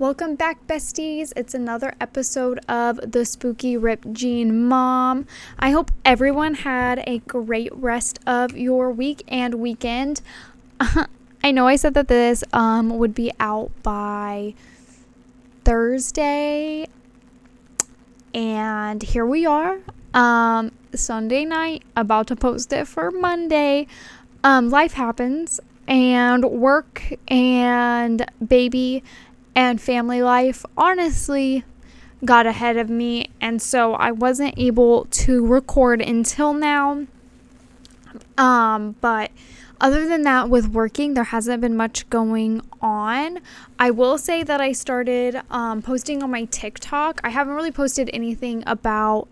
Welcome back, besties. It's another episode of the Spooky Ripped Jean Mom. I hope everyone had a great rest of your week and weekend. I know I said that this um, would be out by Thursday, and here we are. Um, Sunday night, about to post it for Monday. Um, life happens, and work and baby and family life honestly got ahead of me, and so I wasn't able to record until now. Um, but other than that, with working, there hasn't been much going on. I will say that I started um, posting on my TikTok. I haven't really posted anything about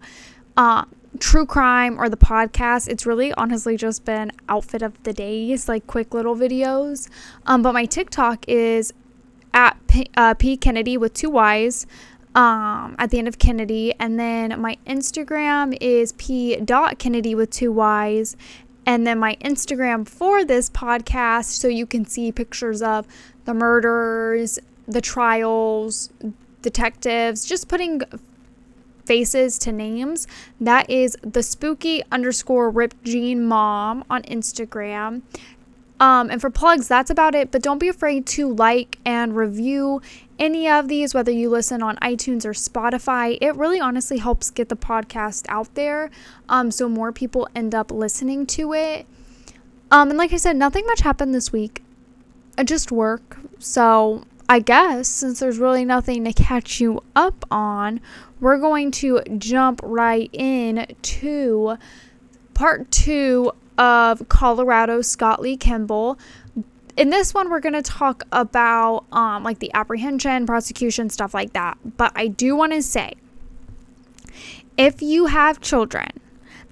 uh, true crime or the podcast. It's really honestly just been outfit of the days, like quick little videos. Um, but my TikTok is at P, uh, P Kennedy with two Y's um, at the end of Kennedy. And then my Instagram is P dot Kennedy with two Y's. And then my Instagram for this podcast, so you can see pictures of the murders, the trials, detectives, just putting faces to names. That is the spooky underscore ripped jean mom on Instagram. Um, and for plugs, that's about it. But don't be afraid to like and review any of these, whether you listen on iTunes or Spotify. It really honestly helps get the podcast out there um, so more people end up listening to it. Um, and like I said, nothing much happened this week. I just work. So I guess since there's really nothing to catch you up on, we're going to jump right in to part two of Colorado Scott Lee Kimball. In this one, we're going to talk about um, like the apprehension, prosecution, stuff like that. But I do want to say if you have children,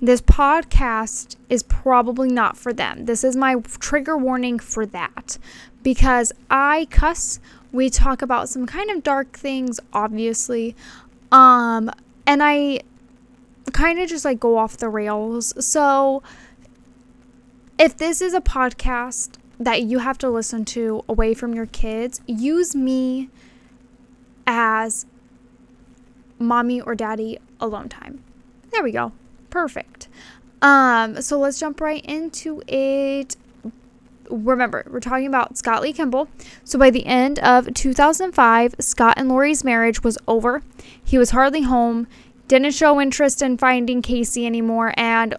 this podcast is probably not for them. This is my trigger warning for that because I cuss. We talk about some kind of dark things, obviously. Um, and I kind of just like go off the rails. So, if this is a podcast that you have to listen to away from your kids, use me as mommy or daddy alone time. There we go. Perfect. Um, so let's jump right into it. Remember, we're talking about Scott Lee Kimball. So by the end of 2005, Scott and Lori's marriage was over. He was hardly home, didn't show interest in finding Casey anymore, and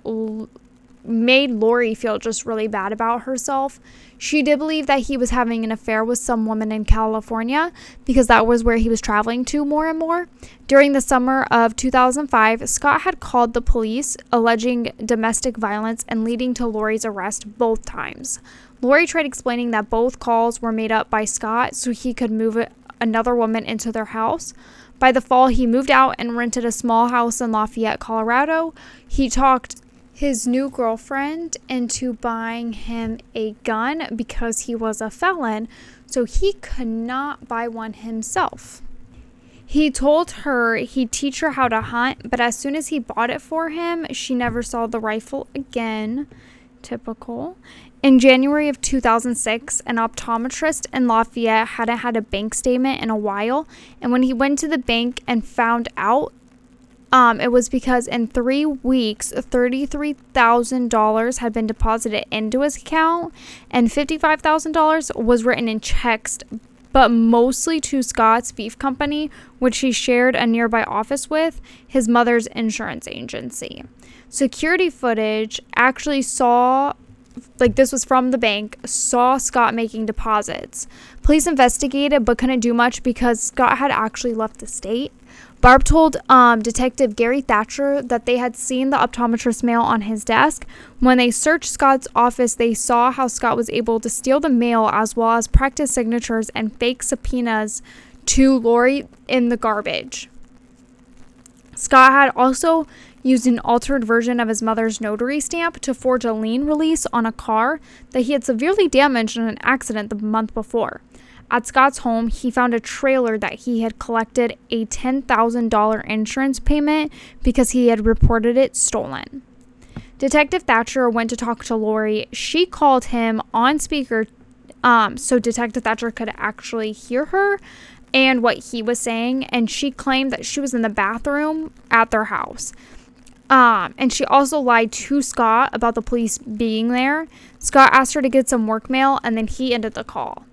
made Lori feel just really bad about herself. She did believe that he was having an affair with some woman in California because that was where he was traveling to more and more. During the summer of 2005, Scott had called the police alleging domestic violence and leading to Lori's arrest both times. Lori tried explaining that both calls were made up by Scott so he could move another woman into their house. By the fall, he moved out and rented a small house in Lafayette, Colorado. He talked his new girlfriend into buying him a gun because he was a felon, so he could not buy one himself. He told her he'd teach her how to hunt, but as soon as he bought it for him, she never saw the rifle again. Typical. In January of 2006, an optometrist in Lafayette hadn't had a bank statement in a while, and when he went to the bank and found out um, it was because in three weeks, $33,000 had been deposited into his account, and $55,000 was written in checks, but mostly to Scott's Beef Company, which he shared a nearby office with, his mother's insurance agency. Security footage actually saw like this was from the bank, saw Scott making deposits. Police investigated but couldn't do much because Scott had actually left the state. Barb told um, Detective Gary Thatcher that they had seen the optometrist mail on his desk. When they searched Scott's office, they saw how Scott was able to steal the mail as well as practice signatures and fake subpoenas to Lori in the garbage. Scott had also used an altered version of his mother's notary stamp to forge a lien release on a car that he had severely damaged in an accident the month before. At Scott's home, he found a trailer that he had collected a $10,000 insurance payment because he had reported it stolen. Detective Thatcher went to talk to Lori. She called him on speaker um, so Detective Thatcher could actually hear her and what he was saying. And she claimed that she was in the bathroom at their house. Um, and she also lied to Scott about the police being there. Scott asked her to get some work mail, and then he ended the call.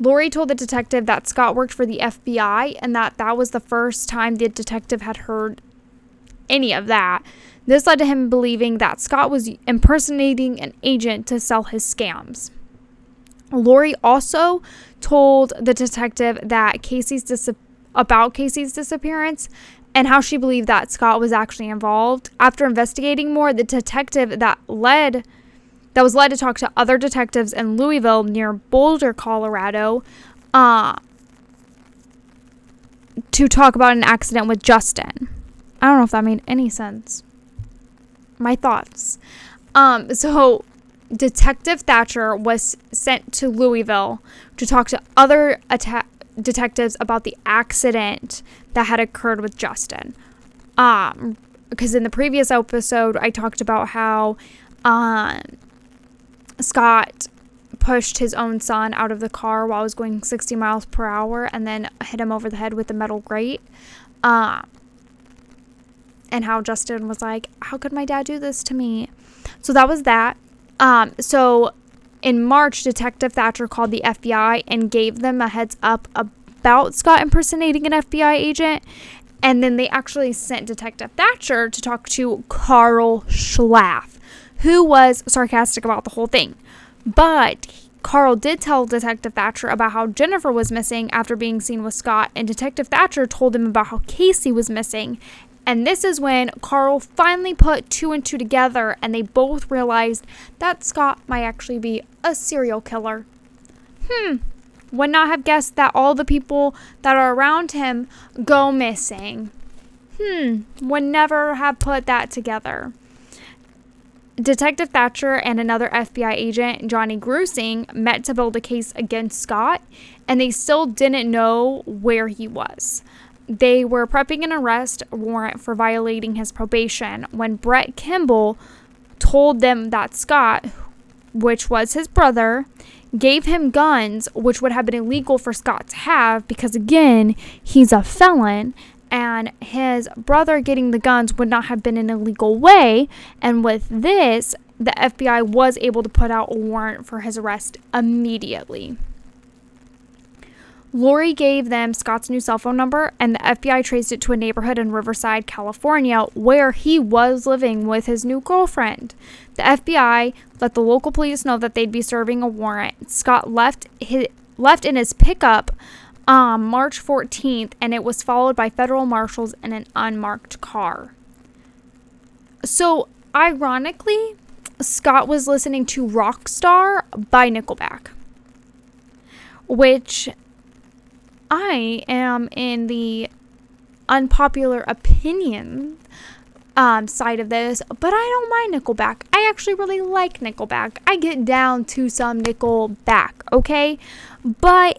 Lori told the detective that Scott worked for the FBI and that that was the first time the detective had heard any of that. This led to him believing that Scott was impersonating an agent to sell his scams. Lori also told the detective that Casey's dis- about Casey's disappearance and how she believed that Scott was actually involved. After investigating more, the detective that led that was led to talk to other detectives in Louisville near Boulder, Colorado, uh, to talk about an accident with Justin. I don't know if that made any sense. My thoughts. Um, so Detective Thatcher was sent to Louisville to talk to other atta- detectives about the accident that had occurred with Justin. Um, because in the previous episode, I talked about how um, Scott pushed his own son out of the car while he was going 60 miles per hour and then hit him over the head with the metal grate. Um, and how Justin was like, How could my dad do this to me? So that was that. Um, so in March, Detective Thatcher called the FBI and gave them a heads up about Scott impersonating an FBI agent. And then they actually sent Detective Thatcher to talk to Carl Schlaff, who was sarcastic about the whole thing. But Carl did tell Detective Thatcher about how Jennifer was missing after being seen with Scott, and Detective Thatcher told him about how Casey was missing. And this is when Carl finally put two and two together, and they both realized that Scott might actually be a serial killer. Hmm, would not have guessed that all the people that are around him go missing. Hmm, would never have put that together. Detective Thatcher and another FBI agent, Johnny Grusing, met to build a case against Scott, and they still didn't know where he was. They were prepping an arrest warrant for violating his probation when Brett Kimball told them that Scott, which was his brother, gave him guns, which would have been illegal for Scott to have because, again, he's a felon and his brother getting the guns would not have been an illegal way. And with this, the FBI was able to put out a warrant for his arrest immediately. Lori gave them Scott's new cell phone number, and the FBI traced it to a neighborhood in Riverside, California, where he was living with his new girlfriend. The FBI let the local police know that they'd be serving a warrant. Scott left his, left in his pickup um, March 14th, and it was followed by federal marshals in an unmarked car. So, ironically, Scott was listening to Rockstar by Nickelback, which I am in the unpopular opinion um, side of this, but I don't mind Nickelback. I actually really like Nickelback. I get down to some Nickelback, okay? But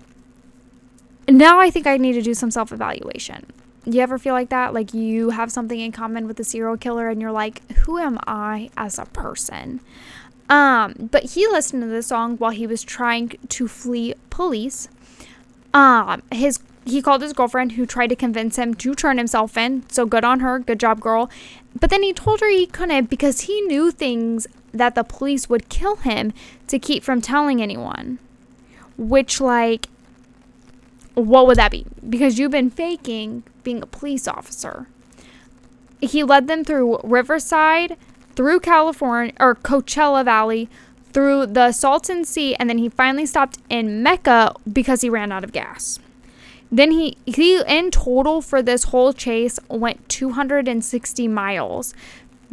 now I think I need to do some self evaluation. You ever feel like that? Like you have something in common with a serial killer and you're like, who am I as a person? Um, but he listened to the song while he was trying to flee police. Um, his he called his girlfriend who tried to convince him to turn himself in. So good on her, good job, girl. But then he told her he couldn't because he knew things that the police would kill him to keep from telling anyone. Which like what would that be? Because you've been faking being a police officer. He led them through Riverside, through California or Coachella Valley, through the Salton Sea, and then he finally stopped in Mecca because he ran out of gas. Then he he in total for this whole chase went 260 miles.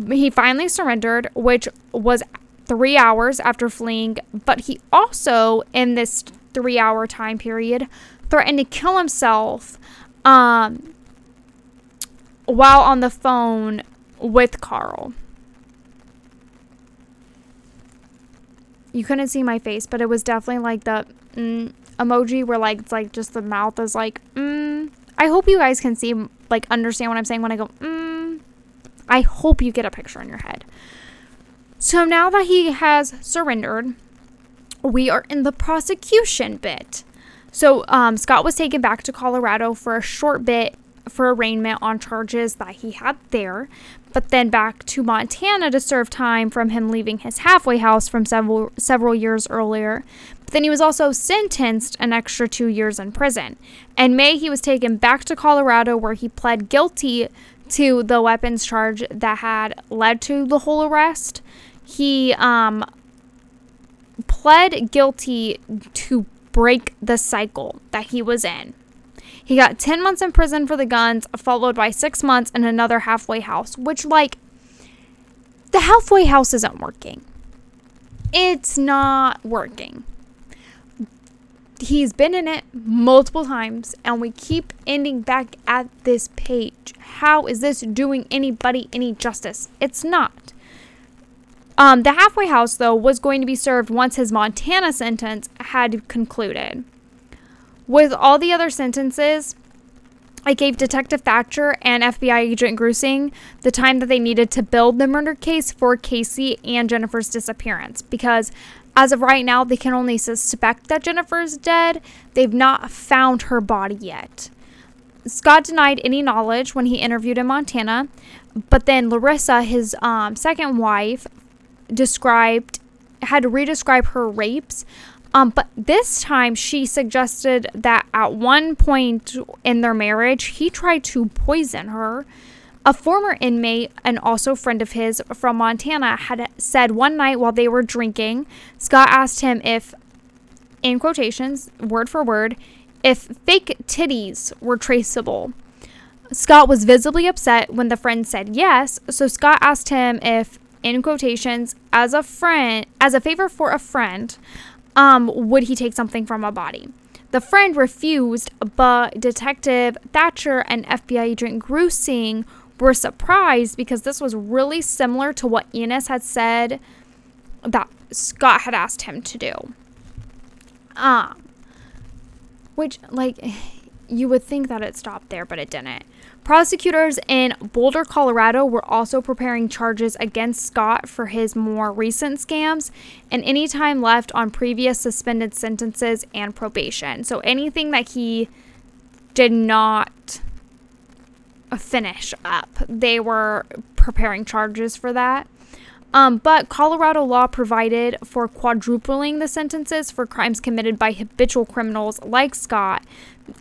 He finally surrendered, which was 3 hours after fleeing, but he also in this 3-hour time period threatened to kill himself um, while on the phone with Carl. You couldn't see my face, but it was definitely like the mm, emoji where like it's like just the mouth is like mm. I hope you guys can see like understand what I'm saying when I go mm. I hope you get a picture in your head. So now that he has surrendered, we are in the prosecution bit. So um, Scott was taken back to Colorado for a short bit for arraignment on charges that he had there, but then back to Montana to serve time from him leaving his halfway house from several several years earlier. But then he was also sentenced an extra two years in prison. In May, he was taken back to Colorado where he pled guilty to the weapons charge that had led to the whole arrest. He um, pled guilty to break the cycle that he was in. He got 10 months in prison for the guns, followed by six months in another halfway house, which, like, the halfway house isn't working. It's not working. He's been in it multiple times, and we keep ending back at this page. How is this doing anybody any justice? It's not. Um, the halfway house, though, was going to be served once his Montana sentence had concluded. With all the other sentences, I gave Detective Thatcher and FBI Agent Grusing the time that they needed to build the murder case for Casey and Jennifer's disappearance because as of right now, they can only suspect that Jennifer's dead. They've not found her body yet. Scott denied any knowledge when he interviewed in Montana, but then Larissa, his um, second wife, described had to redescribe her rapes um, but this time she suggested that at one point in their marriage, he tried to poison her. A former inmate and also friend of his from Montana had said one night while they were drinking, Scott asked him if, in quotations, word for word, if fake titties were traceable. Scott was visibly upset when the friend said yes, so Scott asked him if, in quotations, as a friend, as a favor for a friend, um, would he take something from a body? The friend refused, but Detective Thatcher and FBI agent Grusing were surprised because this was really similar to what Enos had said that Scott had asked him to do. Um, which, like, you would think that it stopped there, but it didn't. Prosecutors in Boulder, Colorado were also preparing charges against Scott for his more recent scams and any time left on previous suspended sentences and probation. So anything that he did not finish up, they were preparing charges for that. Um, but Colorado law provided for quadrupling the sentences for crimes committed by habitual criminals like Scott.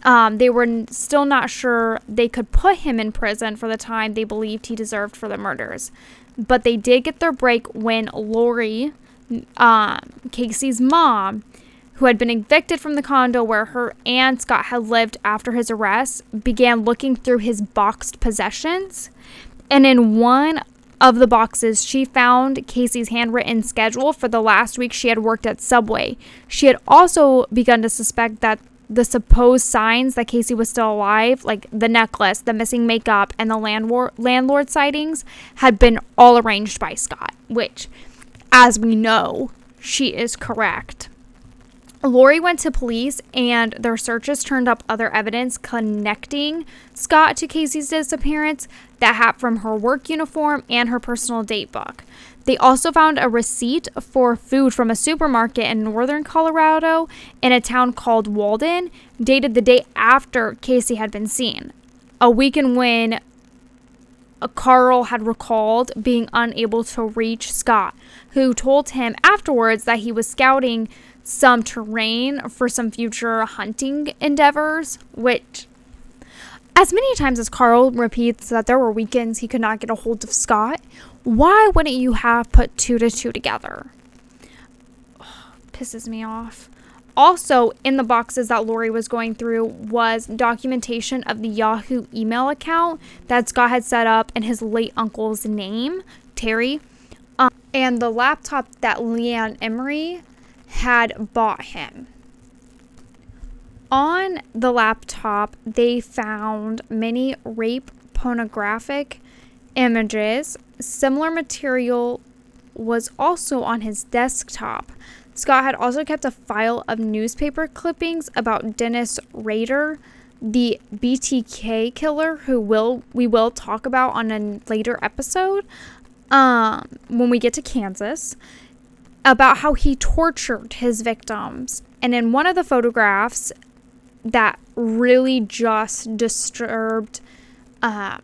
Um, they were still not sure they could put him in prison for the time they believed he deserved for the murders. But they did get their break when Lori, uh, Casey's mom, who had been evicted from the condo where her and Scott had lived after his arrest, began looking through his boxed possessions. And in one of the boxes, she found Casey's handwritten schedule for the last week she had worked at Subway. She had also begun to suspect that the supposed signs that Casey was still alive, like the necklace, the missing makeup, and the landlord landlord sightings, had been all arranged by Scott, which, as we know, she is correct. Lori went to police and their searches turned up other evidence connecting Scott to Casey's disappearance that had from her work uniform and her personal date book. They also found a receipt for food from a supermarket in northern Colorado in a town called Walden, dated the day after Casey had been seen. A weekend when Carl had recalled being unable to reach Scott, who told him afterwards that he was scouting some terrain for some future hunting endeavors, which, as many times as Carl repeats that there were weekends he could not get a hold of Scott, why wouldn't you have put two to two together? pisses me off. Also, in the boxes that Lori was going through was documentation of the Yahoo email account that Scott had set up in his late uncle's name, Terry, um, and the laptop that Leanne Emery had bought him. On the laptop, they found many rape pornographic images. Similar material was also on his desktop. Scott had also kept a file of newspaper clippings about Dennis Rader, the BTK killer, who will we will talk about on a later episode um, when we get to Kansas. about how he tortured his victims. And in one of the photographs that really just disturbed uh,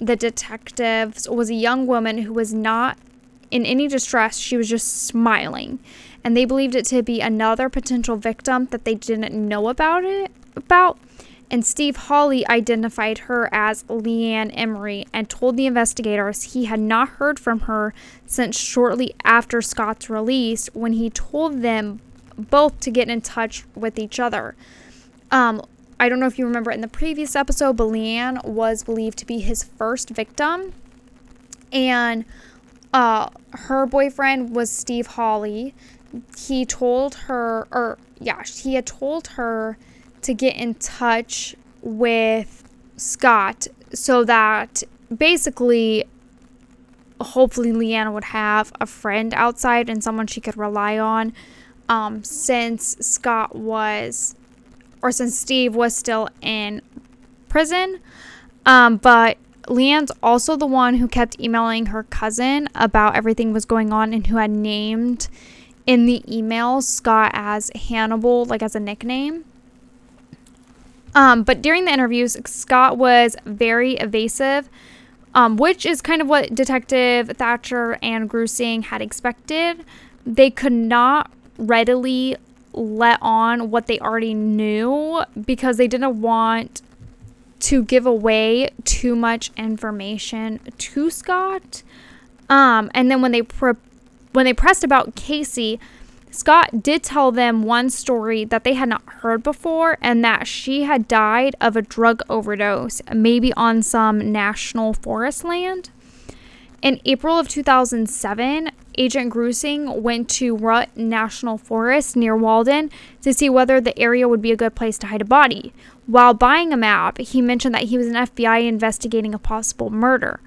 the detectives was a young woman who was not in any distress. She was just smiling. And they believed it to be another potential victim that they didn't know about it about. And Steve Hawley identified her as Leanne Emery and told the investigators he had not heard from her since shortly after Scott's release when he told them both to get in touch with each other. Um, I don't know if you remember in the previous episode, but Leanne was believed to be his first victim. And uh, her boyfriend was Steve Hawley. He told her, or yeah, he had told her to get in touch with Scott so that basically, hopefully, Leanne would have a friend outside and someone she could rely on. Um, since Scott was or since Steve was still in prison. Um, but Leanne's also the one who kept emailing her cousin about everything was going on and who had named in the email Scott as Hannibal, like as a nickname. Um, but during the interviews, Scott was very evasive, um, which is kind of what Detective Thatcher and Grusing had expected. They could not readily let on what they already knew because they didn't want to give away too much information to Scott. Um, and then when they pre- when they pressed about Casey, Scott did tell them one story that they had not heard before, and that she had died of a drug overdose, maybe on some national forest land. In April of 2007, Agent Grusing went to Routt National Forest near Walden to see whether the area would be a good place to hide a body. While buying a map, he mentioned that he was an FBI investigating a possible murder.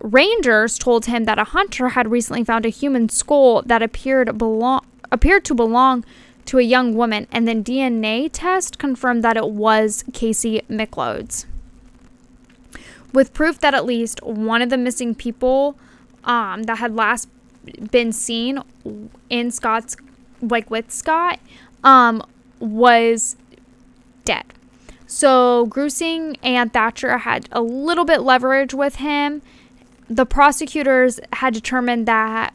Rangers told him that a hunter had recently found a human skull that appeared belong appeared to belong to a young woman, and then DNA test confirmed that it was Casey McLeod's. With proof that at least one of the missing people um, that had last been seen in Scott's like with Scott um was dead. So Grusing and Thatcher had a little bit leverage with him. The prosecutors had determined that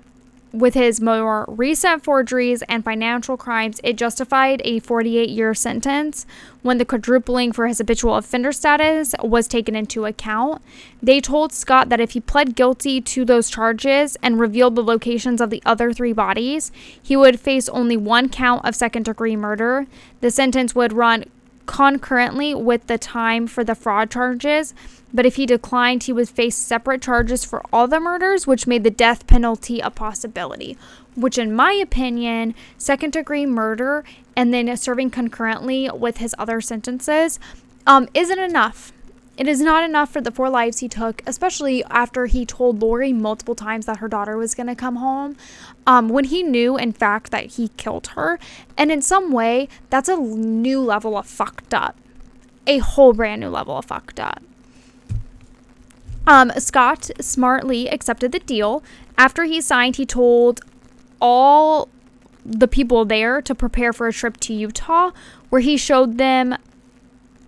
with his more recent forgeries and financial crimes, it justified a 48 year sentence when the quadrupling for his habitual offender status was taken into account. They told Scott that if he pled guilty to those charges and revealed the locations of the other three bodies, he would face only one count of second degree murder. The sentence would run concurrently with the time for the fraud charges but if he declined, he would face separate charges for all the murders, which made the death penalty a possibility. Which, in my opinion, second degree murder and then serving concurrently with his other sentences um, isn't enough. It is not enough for the four lives he took, especially after he told Lori multiple times that her daughter was going to come home. Um, when he knew, in fact, that he killed her. And in some way, that's a new level of fucked up. A whole brand new level of fucked up. Um, Scott smartly accepted the deal. After he signed, he told all the people there to prepare for a trip to Utah, where he showed them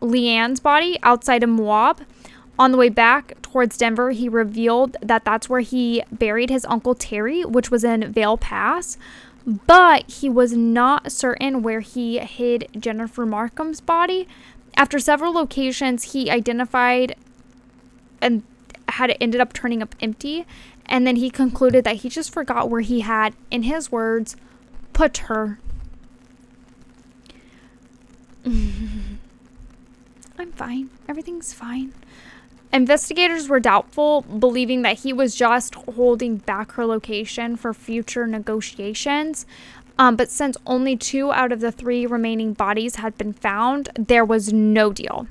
Leanne's body outside of Moab. On the way back towards Denver, he revealed that that's where he buried his uncle Terry, which was in Vail Pass. But he was not certain where he hid Jennifer Marcum's body. After several locations, he identified and had ended up turning up empty. And then he concluded that he just forgot where he had, in his words, put her. I'm fine. Everything's fine. Investigators were doubtful, believing that he was just holding back her location for future negotiations. Um, but since only two out of the three remaining bodies had been found, there was no deal.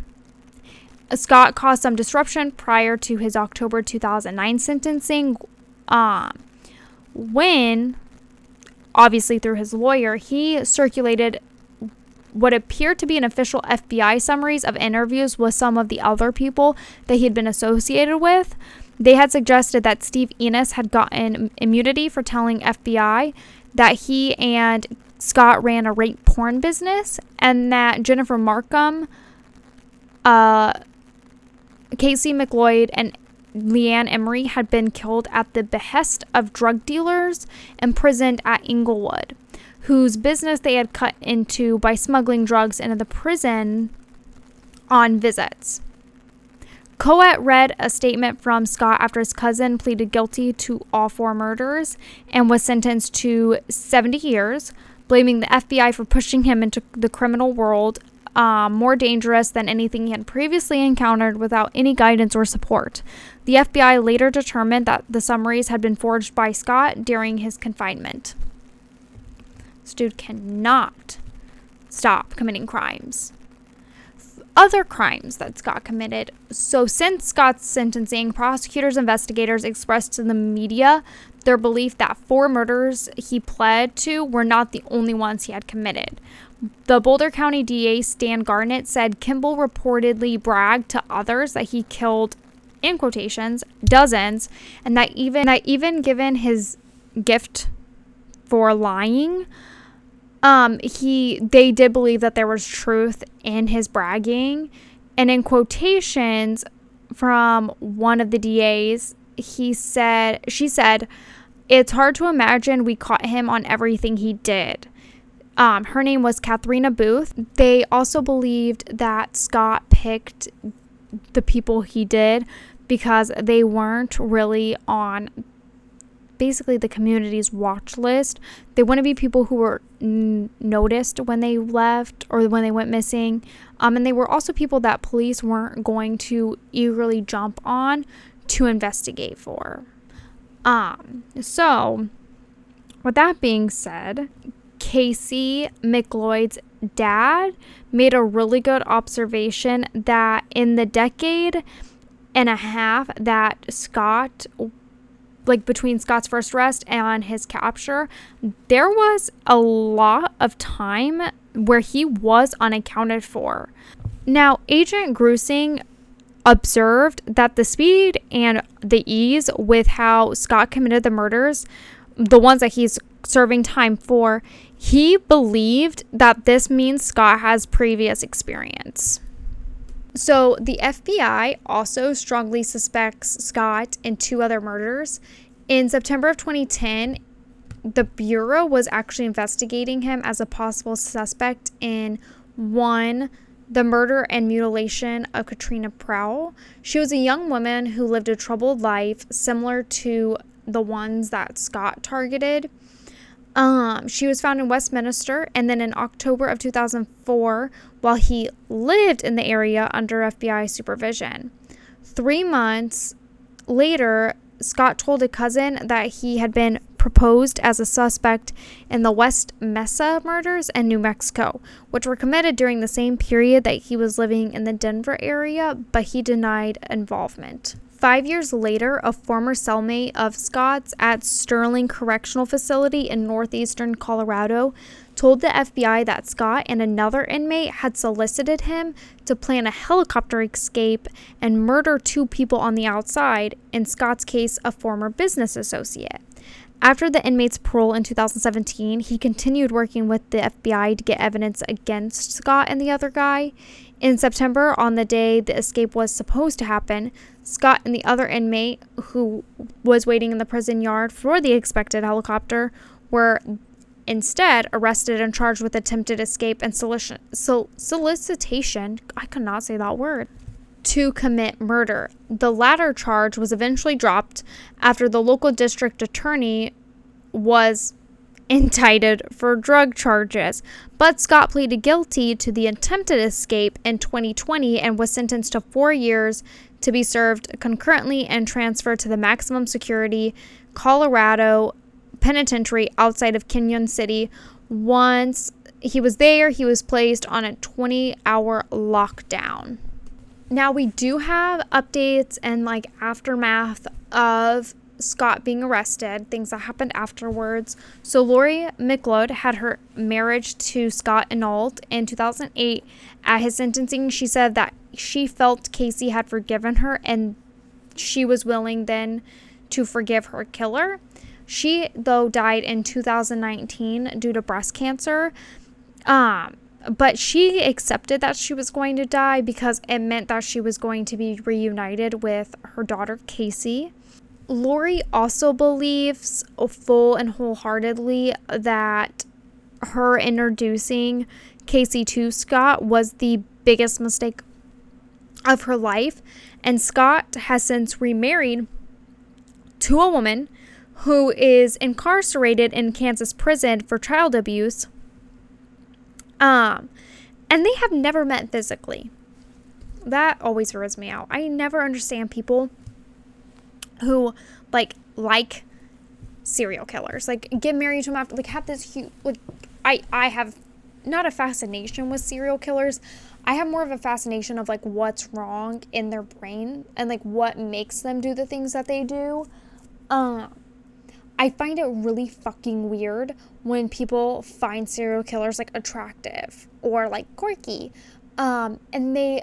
Scott caused some disruption prior to his October 2009 sentencing um, when, obviously through his lawyer, he circulated what appeared to be an official FBI summaries of interviews with some of the other people that he had been associated with. They had suggested that Steve Enos had gotten immunity for telling FBI that he and Scott ran a rape porn business and that Jennifer Marcum, uh, Kaycee McLeod, and Leanne Emery had been killed at the behest of drug dealers imprisoned at Englewood, whose business they had cut into by smuggling drugs into the prison on visits. Coet read a statement from Scott after his cousin pleaded guilty to all four murders and was sentenced to 70 years, blaming the FBI for pushing him into the criminal world um, more dangerous than anything he had previously encountered without any guidance or support. The FBI later determined that the summaries had been forged by Scott during his confinement. This dude cannot stop committing crimes. Other crimes that Scott committed. So, since Scott's sentencing, prosecutors investigators expressed to the media their belief that four murders he pled to were not the only ones he had committed. The Boulder County DA Stan Garnett said Kimball reportedly bragged to others that he killed, in quotations, dozens, and that even that even given his gift for lying, um, he they did believe that there was truth in his bragging, and in quotations from one of the DAs, he said she said, "It's hard to imagine we caught him on everything he did." Um, her name was Katharina Booth. They also believed that Scott picked the people he did because they weren't really on basically the community's watch list. They want to be people who were n- noticed when they left or when they went missing. Um, and they were also people that police weren't going to eagerly jump on to investigate for. Um, so, with that being said, Casey McLeod's dad made a really good observation that in the decade and a half that Scott like between Scott's first arrest and his capture, there was a lot of time where he was unaccounted for. Now, Agent Grusing observed that the speed and the ease with how Scott committed the murders, the ones that he's serving time for, he believed that this means Scott has previous experience. So, the FBI also strongly suspects Scott in two other murders. In September of 2010, the Bureau was actually investigating him as a possible suspect in one, the murder and mutilation of Katrina Praul. She was a young woman who lived a troubled life similar to the ones that Scott targeted. Um, she was found in Westminster, and then in October of 2004, while he lived in the area under FBI supervision. Three months later, Scott told a cousin that he had been proposed as a suspect in the West Mesa murders in New Mexico, which were committed during the same period that he was living in the Denver area, but he denied involvement. Five years later, a former cellmate of Scott's at Sterling Correctional Facility in northeastern Colorado told the FBI that Scott and another inmate had solicited him to plan a helicopter escape and murder two people on the outside, in Scott's case, a former business associate. After the inmate's parole in 2017, he continued working with the FBI to get evidence against Scott and the other guy. In September, on the day the escape was supposed to happen, Scott and the other inmate, who was waiting in the prison yard for the expected helicopter, were instead arrested and charged with attempted escape and solici- sol- solicitation. I could not say that word. To commit murder. The latter charge was eventually dropped after the local district attorney was indicted for drug charges, but Scott pleaded guilty to the attempted escape in 2020 and was sentenced to four years to be served concurrently and transferred to the maximum security Colorado penitentiary outside of Cañon City. Once he was there, he was placed on a 20 hour lockdown. Now, we do have updates and like aftermath of Scott being arrested, things that happened afterwards. So, Lori McLeod had her marriage to Scott annulled in 2008. At his sentencing, she said that she felt Casey had forgiven her and she was willing then to forgive her killer. She, though, died in 2019 due to breast cancer. Um, but she accepted that she was going to die because it meant that she was going to be reunited with her daughter, Casey. Lori also believes full and wholeheartedly that her introducing Casey to Scott was the biggest mistake of her life. And Scott has since remarried to a woman who is incarcerated in Kansas prison for child abuse. Um, and they have never met physically. That always weirds me out. I never understand people who like like serial killers. Like get married to them after like have this huge like I I have not a fascination with serial killers. I have more of a fascination of like what's wrong in their brain and like what makes them do the things that they do. Um I find it really fucking weird when people find serial killers like attractive or like quirky. Um and they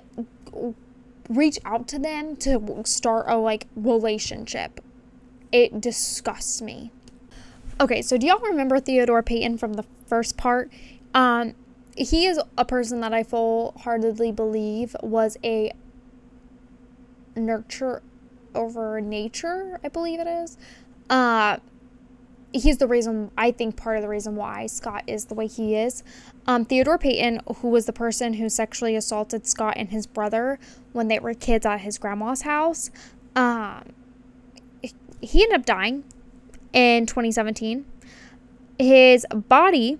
reach out to them to start a like relationship. It disgusts me. Okay, so do y'all remember Theodore Payton from the first part? Um, he is a person that I full heartedly believe was a nurture over nature, I believe it is. Uh, he's the reason I think part of the reason why Scott is the way he is. Um, Theodore Payton, who was the person who sexually assaulted Scott and his brother when they were kids at his grandma's house, um, he ended up dying in 2017. His body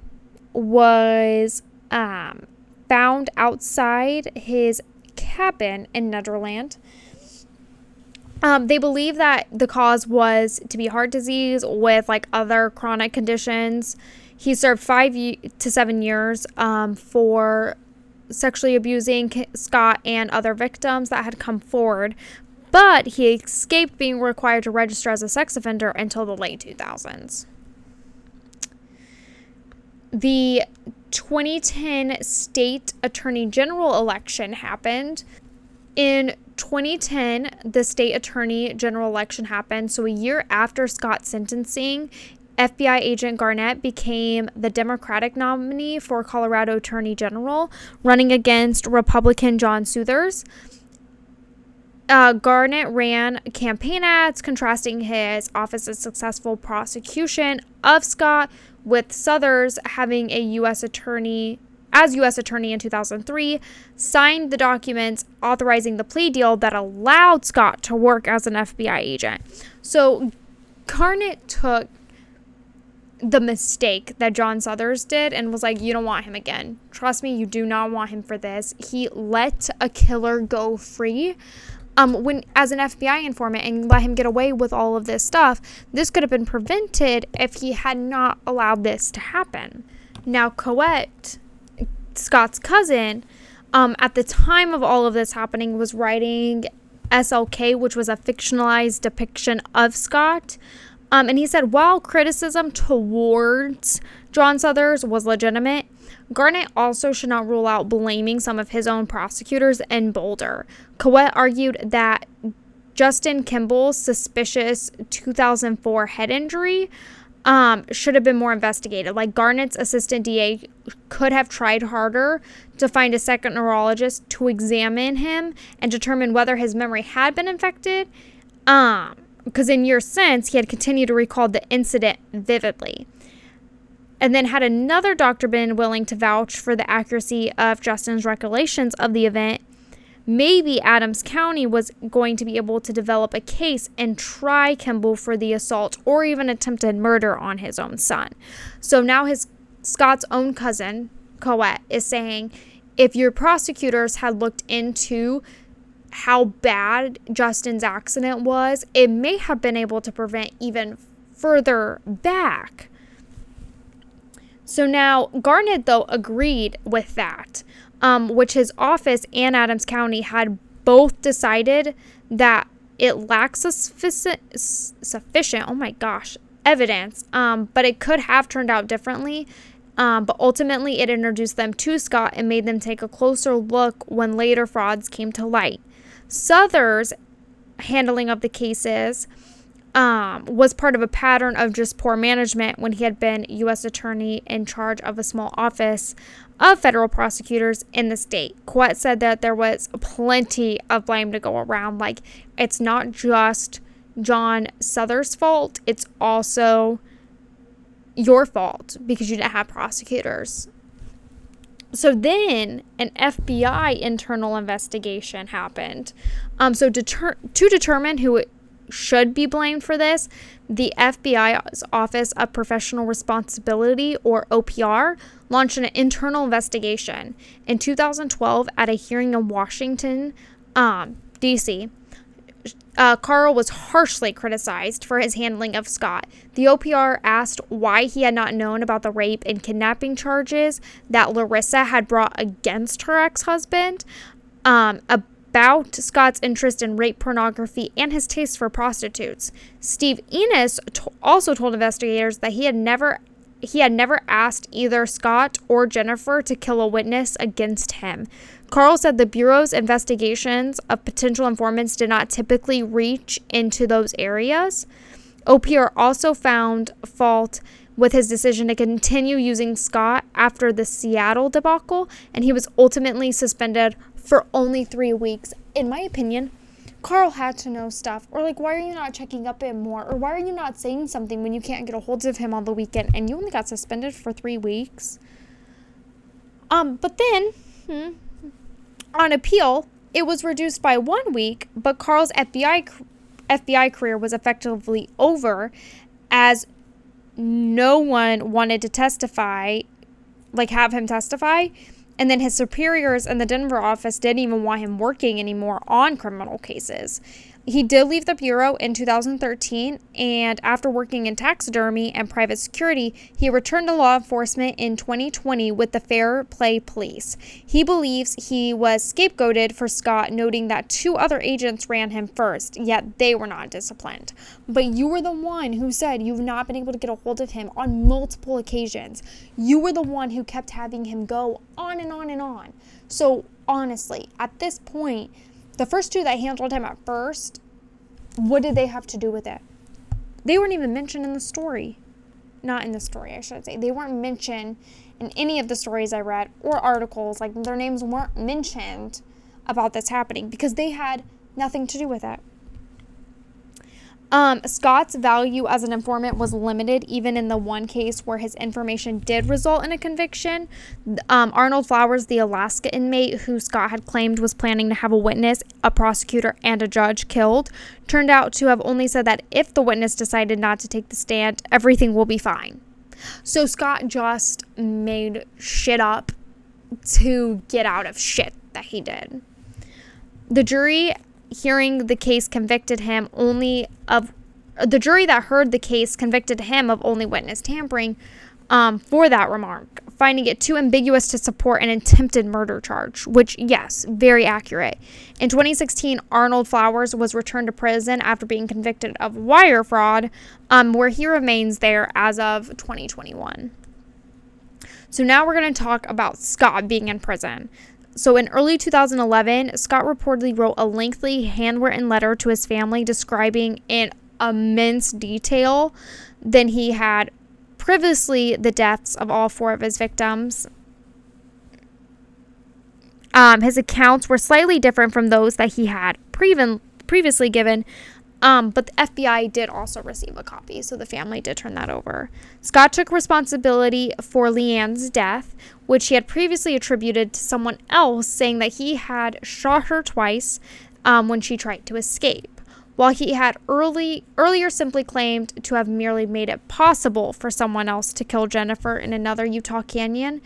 was um, found outside his cabin in Nederland. Um, they believe that the cause was to be heart disease with like other chronic conditions. He served five to seven years um, for sexually abusing Scott and other victims that had come forward, but he escaped being required to register as a sex offender until the late 2000s. The 2010 state attorney general election happened. In 2010, the state attorney general election happened. So, a year after Scott's sentencing, FBI agent Garnett became the Democratic nominee for Colorado Attorney General, running against Republican John Suthers. Uh, Garnett ran campaign ads contrasting his office's successful prosecution of Scott with Suthers having a U.S. attorney as U.S. Attorney in 2003, signed the documents authorizing the plea deal that allowed Scott to work as an FBI agent. So Garnett took the mistake that John Suthers did and was like, You don't want him again. Trust me, you do not want him for this. He let a killer go free. Um, when as an FBI informant and let him get away with all of this stuff, this could have been prevented if he had not allowed this to happen. Now, Coette Scott's cousin, um, at the time of all of this happening, was writing SLK, which was a fictionalized depiction of Scott. Um, and he said, while criticism towards John Suthers was legitimate, Garnett also should not rule out blaming some of his own prosecutors in Boulder. Coette argued that Justin Kimball's suspicious 2004 head injury um, should have been more investigated. Like Garnett's assistant DA could have tried harder to find a second neurologist to examine him and determine whether his memory had been infected. Um, because in years since, he had continued to recall the incident vividly. And then, had another doctor been willing to vouch for the accuracy of Justin's recollections of the event, maybe Adams County was going to be able to develop a case and try Kimball for the assault or even attempted murder on his own son. So now his Scott's own cousin, Coette, is saying if your prosecutors had looked into how bad Justin's accident was, it may have been able to prevent even further back. So now Garnett, though, agreed with that um, which his office and Adams County had both decided that it lacks sufficient, sufficient oh my gosh, evidence, um, but it could have turned out differently. Um, but ultimately, it introduced them to Scott and made them take a closer look when later frauds came to light. Suthers' handling of the cases um, was part of a pattern of just poor management when he had been U.S. Attorney in charge of a small office of federal prosecutors in the state. Quet said that there was plenty of blame to go around. Like, it's not just John Suthers' fault, it's also your fault because you didn't have prosecutors. So then an FBI internal investigation happened. Um, so deter- to determine who should be blamed for this, the FBI's Office of Professional Responsibility, or OPR, launched an internal investigation in 2012 at a hearing in Washington, um, D.C. Uh, Carl was harshly criticized for his handling of Scott. The OPR asked why he had not known about the rape and kidnapping charges that Larissa had brought against her ex husband. Um, a about Scott's interest in rape pornography and his taste for prostitutes. Steve Enos also told investigators that he had never he had never asked either Scott or Jennifer to kill a witness against him. Carl said the Bureau's investigations of potential informants did not typically reach into those areas. OPR also found fault with his decision to continue using Scott after the Seattle debacle, and he was ultimately suspended for only three weeks. In my opinion, Carl had to know stuff. Or, like, why are you not checking up him more? Or why are you not saying something when you can't get a hold of him on the weekend and you only got suspended for three weeks? Um, but then, hmm, on appeal, it was reduced by one week, but Carl's FBI FBI career was effectively over as no one wanted to testify, like have him testify and then his superiors in the Denver office didn't even want him working anymore on criminal cases. He did leave the Bureau in 2013, and after working in taxidermy and private security, he returned to law enforcement in 2020 with the Fairplay Police. He believes he was scapegoated for Scott, noting that two other agents ran him first, yet they were not disciplined. But you were the one who said you've not been able to get a hold of him on multiple occasions. You were the one who kept having him go on and on and on. So, honestly, at this point, the first two that handled him at first, what did they have to do with it? They weren't even mentioned in the story. Not in the story, I should say. They weren't mentioned in any of the stories I read or articles. Like their names weren't mentioned about this happening because they had nothing to do with it. Um, Scott's value as an informant was limited, even in the one case where his information did result in a conviction. Um, Arnold Flowers, the Alaska inmate who Scott had claimed was planning to have a witness, a prosecutor, and a judge killed, turned out to have only said that if the witness decided not to take the stand, everything will be fine. So Scott just made shit up to get out of shit that he did. The jury hearing the case convicted him only of the jury that heard the case convicted him of only witness tampering um, for that remark, finding it too ambiguous to support an attempted murder charge, which, yes, very accurate. In 2016, Arnold Flowers was returned to prison after being convicted of wire fraud, um, where he remains there as of 2021. So now we're going to talk about Scott being in prison. So, in early 2011, Scott reportedly wrote a lengthy handwritten letter to his family describing in immense detail than he had previously the deaths of all four of his victims. Um, his accounts were slightly different from those that he had preven- previously given, um, but the FBI did also receive a copy, so the family did turn that over. Scott took responsibility for Leanne's death, which he had previously attributed to someone else, saying that he had shot her twice um, when she tried to escape. While he had early earlier simply claimed to have merely made it possible for someone else to kill Jennifer in another Utah canyon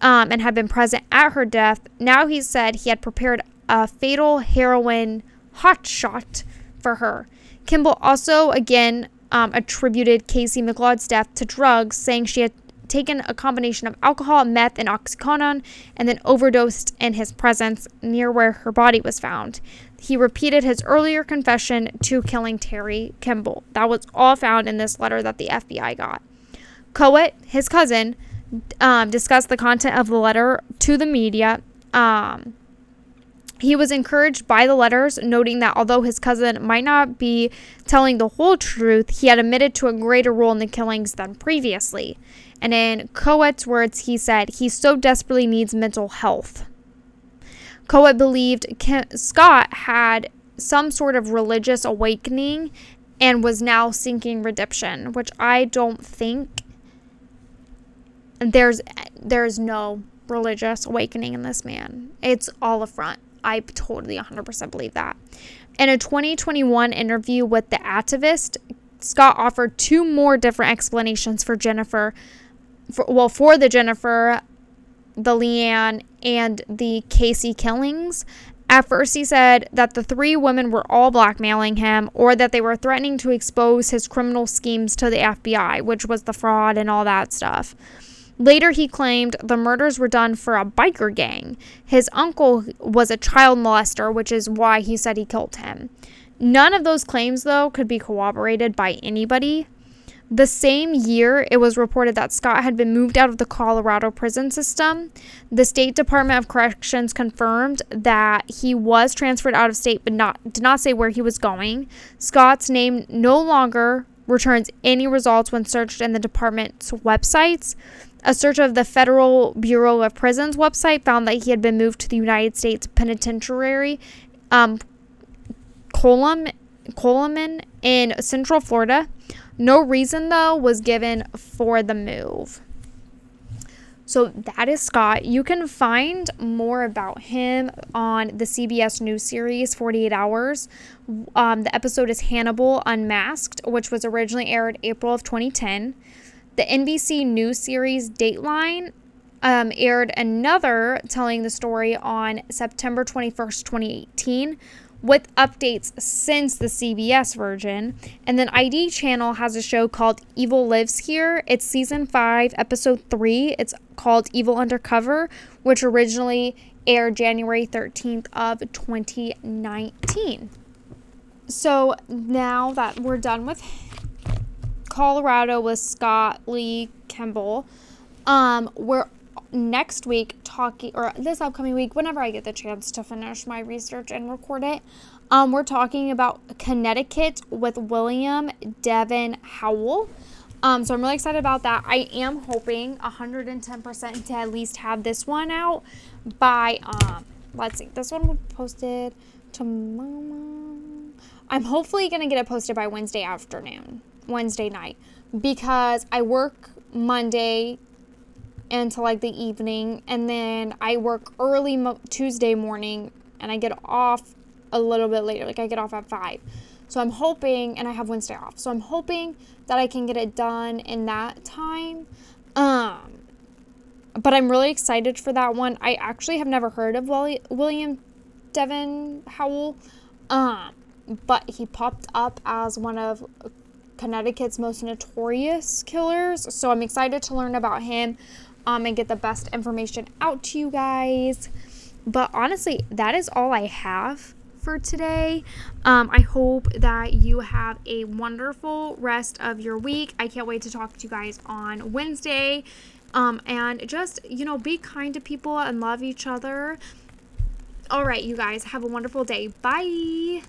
um, and had been present at her death, now he said he had prepared a fatal heroin hot shot for her. Kimball also again um, attributed Kaysi McLeod's death to drugs, saying she had taken a combination of alcohol, meth, and oxycodone, and then overdosed in his presence near where her body was found. He repeated his earlier confession to killing Terry Kimball. That was all found in this letter that the FBI got. Coet, his cousin, um, discussed the content of the letter to the media. Um, He was encouraged by the letters, noting that although his cousin might not be telling the whole truth, he had admitted to a greater role in the killings than previously. And in Coet's words, he said, he so desperately needs mental health. Coet believed Scott had some sort of religious awakening and was now seeking redemption, which I don't think there's there's no religious awakening in this man. It's all a front. I totally 100% believe that. In a 2021 interview with the Atavist, Scott offered two more different explanations for Jennifer, for, well, for the Jennifer, the Leanne, and the Casey killings. At first, he said that the three women were all blackmailing him or that they were threatening to expose his criminal schemes to the FBI, which was the fraud and all that stuff. Later, he claimed the murders were done for a biker gang. His uncle was a child molester, which is why he said he killed him. None of those claims, though, could be corroborated by anybody. The same year, it was reported that Scott had been moved out of the Colorado prison system. The State Department of Corrections confirmed that he was transferred out of state, but not did not say where he was going. Scott's name no longer returns any results when searched in the department's websites. A search of the Federal Bureau of Prisons website found that he had been moved to the United States Penitentiary, um, Coleman in Central Florida. No reason, though, was given for the move. So that is Scott. You can find more about him on the CBS News series 48 Hours. Um, the episode is Hannibal Unmasked, which was originally aired April of 2010. The NBC News series Dateline um, aired another telling the story on September 21st, 2018, with updates since the CBS version. And then ID Channel has a show called Evil Lives Here. It's season 5, episode 3. It's called Evil Undercover, which originally aired January 13th of 2019. So now that we're done with Colorado with Scott Lee Kimball. Um, we're next week talking, or this upcoming week, whenever I get the chance to finish my research and record it, um, we're talking about Connecticut with William Devin Howell. Um, so I'm really excited about that. I am hoping 110% to at least have this one out by, um, let's see, this one will be posted tomorrow. I'm hopefully going to get it posted by Wednesday afternoon. Wednesday night because I work Monday until like the evening and then I work early mo- Tuesday morning and I get off a little bit later like I get off at 5. So I'm hoping and I have Wednesday off. So I'm hoping that I can get it done in that time. Um but I'm really excited for that one. I actually have never heard of William Devin Howell. Um but he popped up as one of Connecticut's most notorious killers. So I'm excited to learn about him um, and get the best information out to you guys. But honestly, that is all I have for today. Um, I hope that you have a wonderful rest of your week. I can't wait to talk to you guys on Wednesday. Um, and just, you know, be kind to people and love each other. All right, you guys, have a wonderful day. Bye.